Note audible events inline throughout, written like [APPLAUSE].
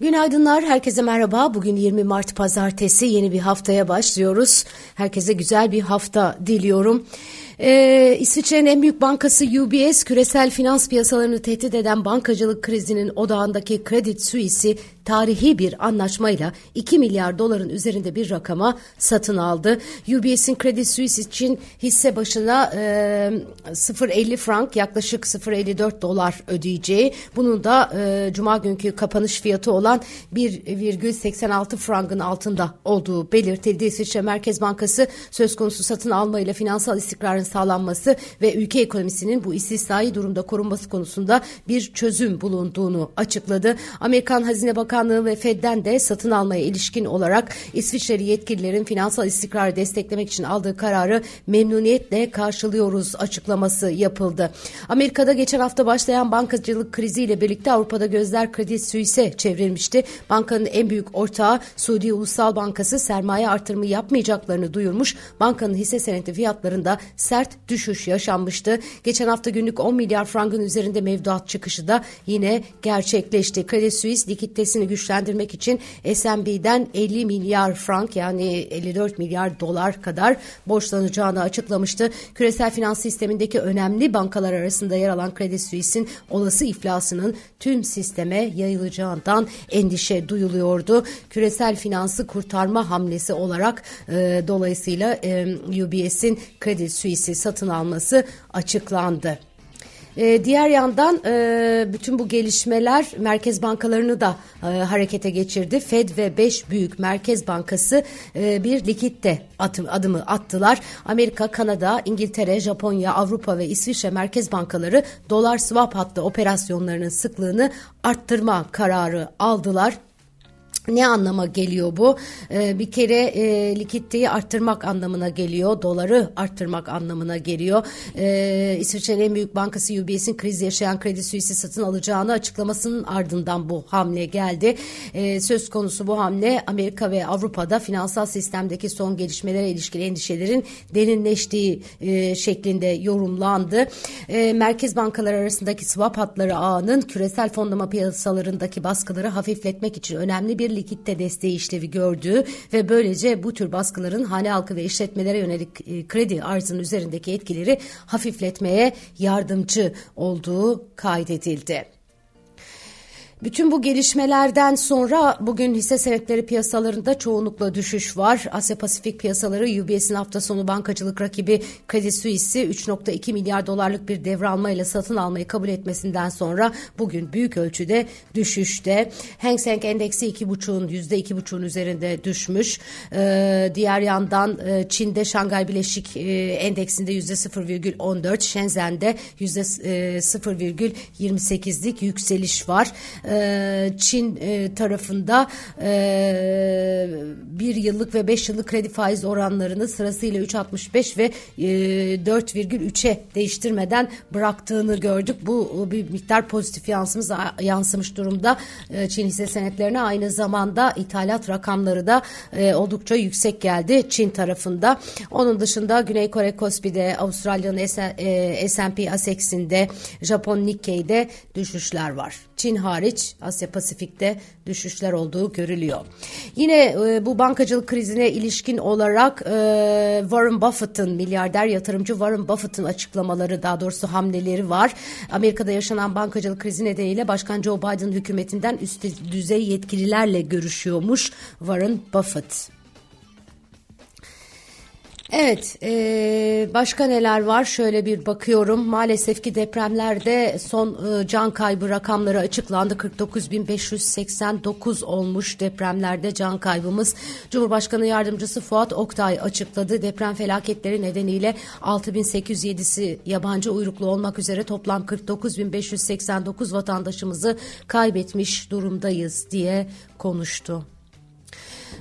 Günaydınlar, herkese merhaba. Bugün 20 Mart Pazartesi, yeni bir haftaya başlıyoruz. Herkese güzel bir hafta diliyorum. Ee, İsviçre'nin en büyük bankası UBS, küresel finans piyasalarını tehdit eden bankacılık krizinin odağındaki Credit Suisse'i tarihi bir anlaşmayla 2 milyar doların üzerinde bir rakama satın aldı. UBS'in Credit Suisse için hisse başına e, 0.50 frank yaklaşık 0.54 dolar ödeyeceği. Bunun da e, cuma günkü kapanış fiyatı olan 1,86 frangın altında olduğu belirtildi. İsviçre Merkez Bankası söz konusu satın alma ile finansal istikrarın sağlanması ve ülke ekonomisinin bu istisnai durumda korunması konusunda bir çözüm bulunduğunu açıkladı. Amerikan Hazine Bakanlığı ve Fed'den de satın almaya ilişkin olarak İsviçreli yetkililerin finansal istikrarı desteklemek için aldığı kararı memnuniyetle karşılıyoruz açıklaması yapıldı. Amerika'da geçen hafta başlayan bankacılık kriziyle birlikte Avrupa'da gözler Credit Suisse'e çevrilmişti. Bankanın en büyük ortağı Suudi Ulusal Bankası sermaye artırımı yapmayacaklarını duyurmuş. Bankanın hisse senedi fiyatlarında sert düşüş yaşanmıştı. Geçen hafta günlük 10 milyar frangın üzerinde mevduat çıkışı da yine gerçekleşti. Credit Suisse likiditesini güçlendirmek için SMB'den 50 milyar frank yani 54 milyar dolar kadar borçlanacağını açıklamıştı. Küresel finans sistemindeki önemli bankalar arasında yer alan Credit Suisse'in olası iflasının tüm sisteme yayılacağından endişe duyuluyordu. Küresel finansı kurtarma hamlesi olarak e, dolayısıyla e, UBS'in Credit Suisse'i satın alması açıklandı. E, diğer yandan e, bütün bu gelişmeler merkez bankalarını da e, harekete geçirdi. Fed ve 5 büyük merkez bankası e, bir likitte atım, adımı attılar. Amerika, Kanada, İngiltere, Japonya, Avrupa ve İsviçre merkez bankaları dolar swap hattı operasyonlarının sıklığını arttırma kararı aldılar. Ne anlama geliyor bu? Ee, bir kere e, likiditeyi arttırmak anlamına geliyor. Doları arttırmak anlamına geliyor. Ee, İsviçre'nin en büyük bankası UBS'in kriz yaşayan Kredi Suisse'i satın alacağını açıklamasının ardından bu hamle geldi. Ee, söz konusu bu hamle Amerika ve Avrupa'da finansal sistemdeki son gelişmelere ilişkin endişelerin derinleştiği e, şeklinde yorumlandı. E, merkez bankalar arasındaki swap hatları ağının küresel fondlama piyasalarındaki baskıları hafifletmek için önemli bir likitte desteği işlevi gördüğü ve böylece bu tür baskıların hane halkı ve işletmelere yönelik e, kredi arzının üzerindeki etkileri hafifletmeye yardımcı olduğu kaydedildi. Bütün bu gelişmelerden sonra bugün hisse senetleri piyasalarında çoğunlukla düşüş var. Asya Pasifik piyasaları UBS'in hafta sonu bankacılık rakibi Credit Suisse'i 3.2 milyar dolarlık bir devralmayla satın almayı kabul etmesinden sonra bugün büyük ölçüde düşüşte. Hang Seng endeksi 2.5'un %2.5'un üzerinde düşmüş. Ee, diğer yandan e, Çin'de Şangay Bileşik e, endeksinde %0,14, Shenzhen'de %0,28'lik e, yükseliş var. Ee, e, Çin e, tarafında e, bir yıllık ve beş yıllık kredi faiz oranlarını sırasıyla 3.65 ve e, 4,3'e değiştirmeden bıraktığını gördük. Bu bir miktar pozitif yansımış, yansımış durumda Çin hisse senetlerine. Aynı zamanda ithalat rakamları da oldukça yüksek geldi Çin tarafında. Onun dışında Güney Kore Kospi'de, Avustralya'nın S&P ASEX'inde, Japon Nikkei'de düşüşler var. Çin hariç Asya Pasifik'te düşüşler olduğu görülüyor. Yine e, bu bankacılık krizine ilişkin olarak e, Warren Buffett'ın milyarder yatırımcı Warren Buffett'ın açıklamaları daha doğrusu hamleleri var. Amerika'da yaşanan bankacılık krizi nedeniyle Başkan Joe Biden hükümetinden üst düzey yetkililerle görüşüyormuş Warren Buffett. Evet, e, başka neler var? Şöyle bir bakıyorum. Maalesef ki depremlerde son e, can kaybı rakamları açıklandı. 49.589 olmuş depremlerde can kaybımız. Cumhurbaşkanı Yardımcısı Fuat Oktay açıkladı. Deprem felaketleri nedeniyle 6.807'si yabancı uyruklu olmak üzere toplam 49.589 vatandaşımızı kaybetmiş durumdayız diye konuştu.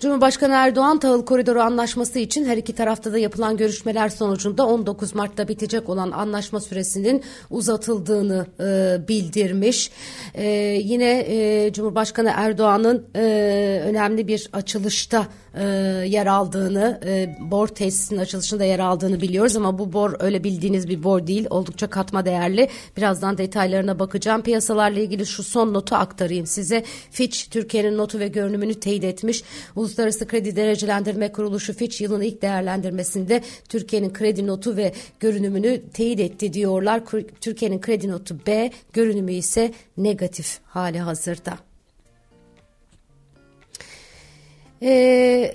Cumhurbaşkanı Erdoğan tahıl koridoru anlaşması için her iki tarafta da yapılan görüşmeler sonucunda 19 Mart'ta bitecek olan anlaşma süresinin uzatıldığını e, bildirmiş. E, yine e, Cumhurbaşkanı Erdoğan'ın e, önemli bir açılışta e, yer aldığını, e, bor tesisinin açılışında yer aldığını biliyoruz ama bu bor öyle bildiğiniz bir bor değil. Oldukça katma değerli. Birazdan detaylarına bakacağım. Piyasalarla ilgili şu son notu aktarayım size. Fitch Türkiye'nin notu ve görünümünü teyit etmiş. Uluslararası Kredi Derecelendirme Kuruluşu Fitch yılın ilk değerlendirmesinde Türkiye'nin kredi notu ve görünümünü teyit etti diyorlar. Türkiye'nin kredi notu B, görünümü ise negatif hali hazırda. Ee,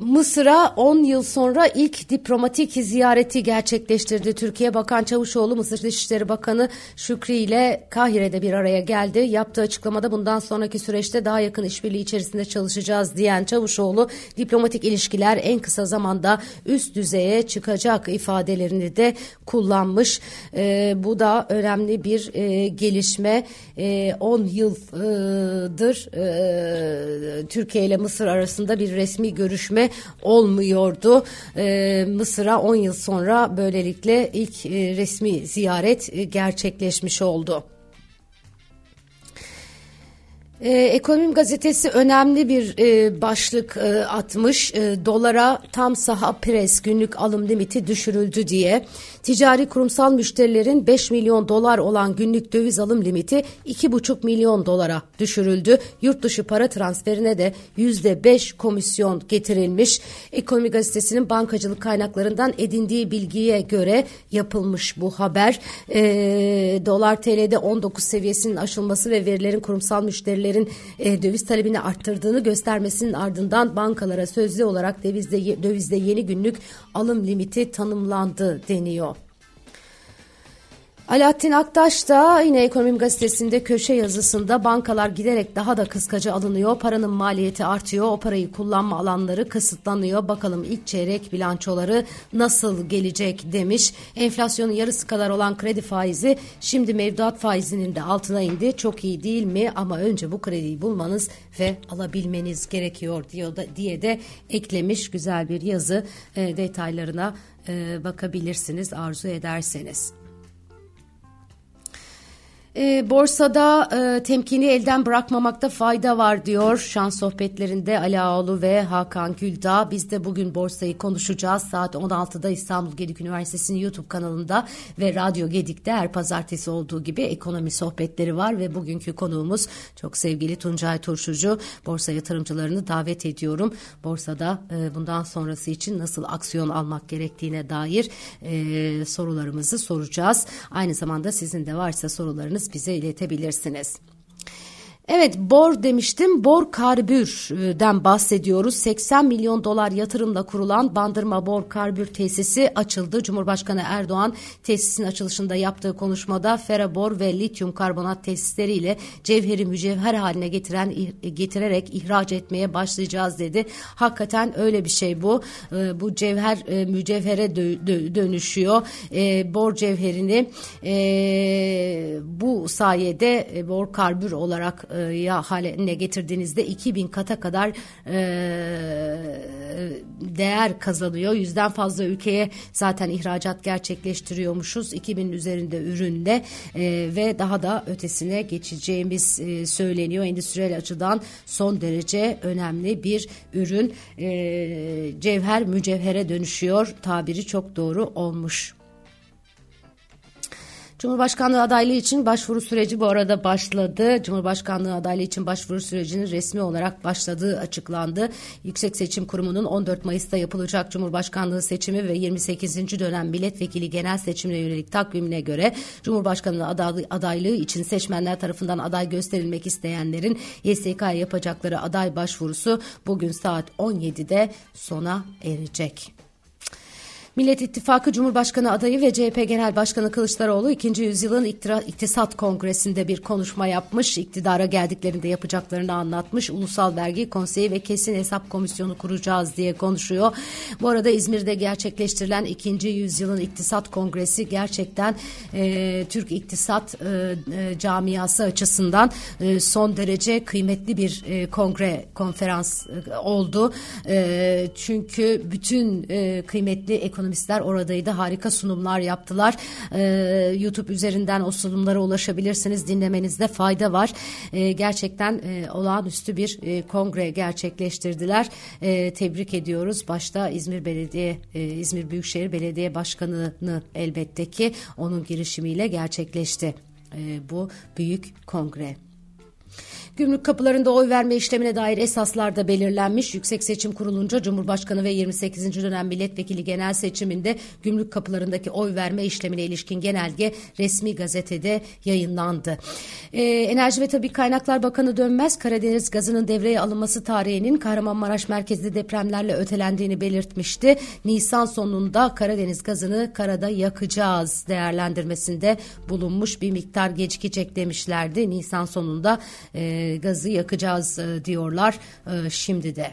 Mısır'a 10 yıl sonra ilk diplomatik ziyareti gerçekleştirdi. Türkiye Bakan Çavuşoğlu Mısır Dışişleri Bakanı Şükrü ile Kahire'de bir araya geldi. Yaptığı açıklamada bundan sonraki süreçte daha yakın işbirliği içerisinde çalışacağız diyen Çavuşoğlu diplomatik ilişkiler en kısa zamanda üst düzeye çıkacak ifadelerini de kullanmış. Ee, bu da önemli bir e, gelişme. E, 10 yıldır e, Türkiye ile Mısır arasında bir resmi görüşme olmuyordu. E, Mısır'a 10 yıl sonra böylelikle ilk e, resmi ziyaret e, gerçekleşmiş oldu. Ee, Ekonomim gazetesi önemli bir e, başlık e, atmış. E, dolara tam saha pres günlük alım limiti düşürüldü diye. Ticari kurumsal müşterilerin 5 milyon dolar olan günlük döviz alım limiti 2,5 milyon dolara düşürüldü. Yurt dışı para transferine de %5 komisyon getirilmiş. Ekonomi gazetesinin bankacılık kaynaklarından edindiği bilgiye göre yapılmış bu haber. E, dolar TL'de 19 seviyesinin aşılması ve verilerin kurumsal müşterilerin e, döviz talebini arttırdığını göstermesinin ardından bankalara sözlü olarak dövizde, dövizde yeni günlük alım limiti tanımlandı deniyor. Alaaddin Aktaş da yine Ekonomim Gazetesi'nde köşe yazısında bankalar giderek daha da kıskacı alınıyor. Paranın maliyeti artıyor. O parayı kullanma alanları kısıtlanıyor. Bakalım ilk çeyrek bilançoları nasıl gelecek demiş. Enflasyonun yarısı kadar olan kredi faizi şimdi mevduat faizinin de altına indi. Çok iyi değil mi? Ama önce bu krediyi bulmanız ve alabilmeniz gerekiyor diyor da, diye de eklemiş güzel bir yazı e, detaylarına e, bakabilirsiniz arzu ederseniz. E, borsada e, temkini elden bırakmamakta fayda var diyor şans sohbetlerinde Ali Ağoğlu ve Hakan Güldağ. Biz de bugün borsayı konuşacağız. Saat 16'da İstanbul Gedik Üniversitesi'nin YouTube kanalında ve Radyo Gedik'te her pazartesi olduğu gibi ekonomi sohbetleri var ve bugünkü konuğumuz çok sevgili Tuncay Turşucu. Borsa yatırımcılarını davet ediyorum. Borsada e, bundan sonrası için nasıl aksiyon almak gerektiğine dair e, sorularımızı soracağız. Aynı zamanda sizin de varsa sorularınız bize iletebilirsiniz. Evet bor demiştim. Bor karbürden bahsediyoruz. 80 milyon dolar yatırımla kurulan Bandırma Bor Karbür tesisi açıldı. Cumhurbaşkanı Erdoğan tesisin açılışında yaptığı konuşmada ferabor ve lityum karbonat tesisleriyle cevheri mücevher haline getiren getirerek ihraç etmeye başlayacağız dedi. Hakikaten öyle bir şey bu. Ee, bu cevher e, mücevhere dönüşüyor. Ee, bor cevherini e, bu sayede e, bor karbür olarak ya haline getirdiğinizde 2000 kata kadar e, değer kazanıyor. Yüzden fazla ülkeye zaten ihracat gerçekleştiriyormuşuz. 2000 üzerinde ürünle e, ve daha da ötesine geçeceğimiz e, söyleniyor. Endüstriyel açıdan son derece önemli bir ürün. Cevher mücevhere dönüşüyor. Tabiri çok doğru olmuş. Cumhurbaşkanlığı adaylığı için başvuru süreci bu arada başladı. Cumhurbaşkanlığı adaylığı için başvuru sürecinin resmi olarak başladığı açıklandı. Yüksek Seçim Kurumu'nun 14 Mayıs'ta yapılacak Cumhurbaşkanlığı seçimi ve 28. dönem milletvekili genel seçimine yönelik takvimine göre Cumhurbaşkanlığı adaylığı, için seçmenler tarafından aday gösterilmek isteyenlerin YSK'ya yapacakları aday başvurusu bugün saat 17'de sona erecek. Millet İttifakı Cumhurbaşkanı adayı ve CHP Genel Başkanı Kılıçdaroğlu 2. yüzyılın İktisat Kongresi'nde bir konuşma yapmış. İktidara geldiklerinde yapacaklarını anlatmış. Ulusal Vergi Konseyi ve Kesin Hesap Komisyonu kuracağız diye konuşuyor. Bu arada İzmir'de gerçekleştirilen 2. yüzyılın İktisat Kongresi gerçekten e, Türk İktisat e, e, camiası açısından e, son derece kıymetli bir e, kongre konferans e, oldu. E, çünkü bütün e, kıymetli ekonomi ekonomistler oradaydı. Harika sunumlar yaptılar. E, YouTube üzerinden o sunumlara ulaşabilirsiniz. Dinlemenizde fayda var. E, gerçekten e, olağanüstü bir e, kongre gerçekleştirdiler. E, tebrik ediyoruz. Başta İzmir Belediye, e, İzmir Büyükşehir Belediye Başkanı'nı elbette ki onun girişimiyle gerçekleşti. E, bu büyük kongre. Gümrük kapılarında oy verme işlemine dair esaslar da belirlenmiş. Yüksek Seçim Kurulunca Cumhurbaşkanı ve 28. dönem milletvekili genel seçiminde gümrük kapılarındaki oy verme işlemine ilişkin genelge resmi gazetede yayınlandı. Ee, Enerji ve Tabi Kaynaklar Bakanı Dönmez Karadeniz gazının devreye alınması tarihinin Kahramanmaraş merkezli depremlerle ötelendiğini belirtmişti. Nisan sonunda Karadeniz gazını karada yakacağız değerlendirmesinde bulunmuş bir miktar gecikecek demişlerdi. Nisan sonunda e, gazı yakacağız e, diyorlar e, şimdi de.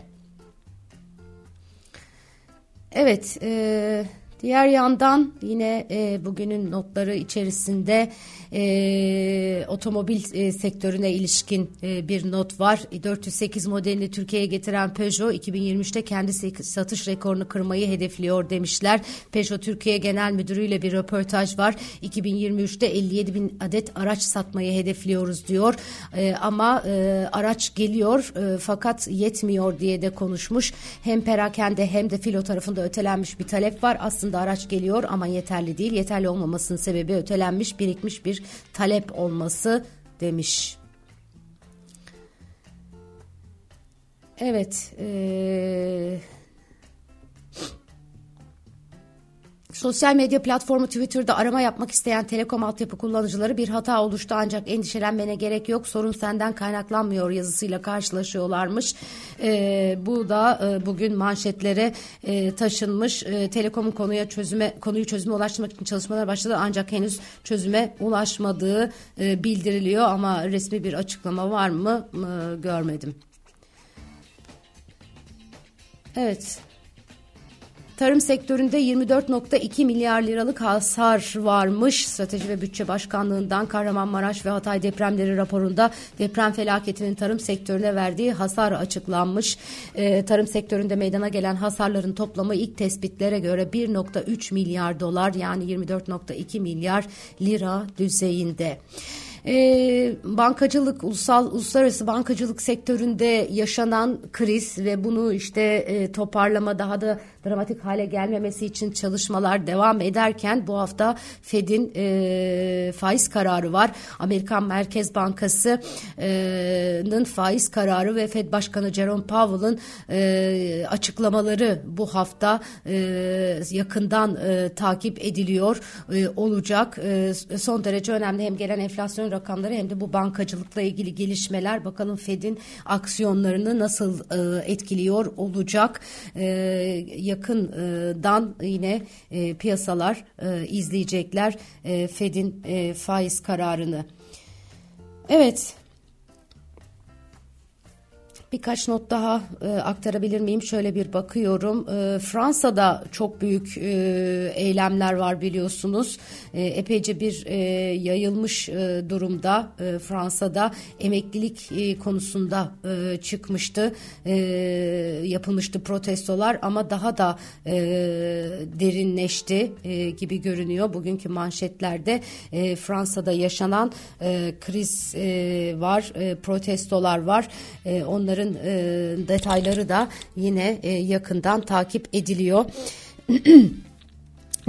Evet, e, diğer yandan yine e, bugünün notları içerisinde e, otomobil e, sektörüne ilişkin e, bir not var. 408 modelini Türkiye'ye getiren Peugeot 2023'te kendi satış rekorunu kırmayı hedefliyor demişler. Peugeot Türkiye Genel Müdürü ile bir röportaj var. 2023'te 57 bin adet araç satmayı hedefliyoruz diyor. E, ama e, araç geliyor e, fakat yetmiyor diye de konuşmuş. Hem perakende hem de filo tarafında ötelenmiş bir talep var. Aslında araç geliyor ama yeterli değil. Yeterli olmamasının sebebi ötelenmiş, birikmiş bir talep olması demiş. Evet. Ee, Sosyal medya platformu Twitter'da arama yapmak isteyen telekom altyapı kullanıcıları bir hata oluştu ancak endişelenmene gerek yok sorun senden kaynaklanmıyor yazısıyla karşılaşıyorlarmış. E, bu da e, bugün manşetlere e, taşınmış. E, telekomun konuya çözüme konuyu çözüme ulaştırmak için çalışmalar başladı ancak henüz çözüme ulaşmadığı e, bildiriliyor ama resmi bir açıklama var mı e, görmedim. Evet. Tarım sektöründe 24.2 milyar liralık hasar varmış. Strateji ve Bütçe Başkanlığı'ndan Kahramanmaraş ve Hatay depremleri raporunda deprem felaketinin tarım sektörüne verdiği hasar açıklanmış. Ee, tarım sektöründe meydana gelen hasarların toplamı ilk tespitlere göre 1.3 milyar dolar yani 24.2 milyar lira düzeyinde e, bankacılık, ulusal uluslararası bankacılık sektöründe yaşanan kriz ve bunu işte e, toparlama daha da dramatik hale gelmemesi için çalışmalar devam ederken bu hafta Fed'in e, faiz kararı var. Amerikan Merkez Bankası'nın e, faiz kararı ve Fed Başkanı Jerome Powell'ın e, açıklamaları bu hafta e, yakından e, takip ediliyor e, olacak. E, son derece önemli hem gelen enflasyon rakamları hem de bu bankacılıkla ilgili gelişmeler bakalım Fed'in aksiyonlarını nasıl e, etkiliyor olacak. E, yakından yine e, piyasalar e, izleyecekler e, Fed'in e, faiz kararını. Evet Birkaç not daha e, aktarabilir miyim? Şöyle bir bakıyorum. E, Fransa'da çok büyük e, eylemler var biliyorsunuz. E, epeyce bir e, yayılmış e, durumda e, Fransa'da emeklilik e, konusunda e, çıkmıştı. E, yapılmıştı protestolar ama daha da e, derinleşti e, gibi görünüyor. Bugünkü manşetlerde e, Fransa'da yaşanan e, kriz e, var, e, protestolar var. E, onların Bunların e, detayları da yine e, yakından takip ediliyor. [CLEARS THROAT]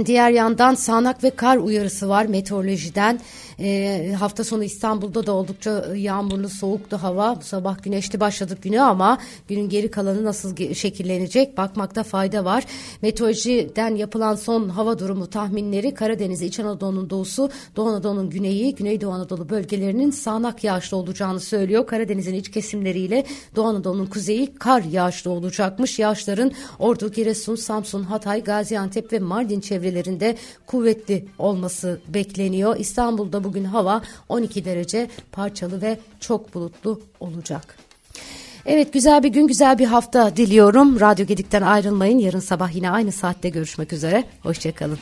Diğer yandan sağanak ve kar uyarısı var meteorolojiden. E, hafta sonu İstanbul'da da oldukça yağmurlu, soğuktu hava. Bu sabah güneşli başladık güne ama günün geri kalanı nasıl şekillenecek bakmakta fayda var. Meteorolojiden yapılan son hava durumu tahminleri Karadeniz, İç Anadolu'nun doğusu, Doğu Anadolu'nun güneyi, Güneydoğu Anadolu bölgelerinin sağanak yağışlı olacağını söylüyor. Karadeniz'in iç kesimleriyle Doğu Anadolu'nun kuzeyi kar yağışlı olacakmış. Yağışların Ordu, Giresun, Samsun, Hatay, Gaziantep ve Mardin çevrelerinde kuvvetli olması bekleniyor. İstanbul'da bugün hava 12 derece parçalı ve çok bulutlu olacak. Evet güzel bir gün güzel bir hafta diliyorum. Radyo Gedik'ten ayrılmayın. Yarın sabah yine aynı saatte görüşmek üzere. Hoşçakalın.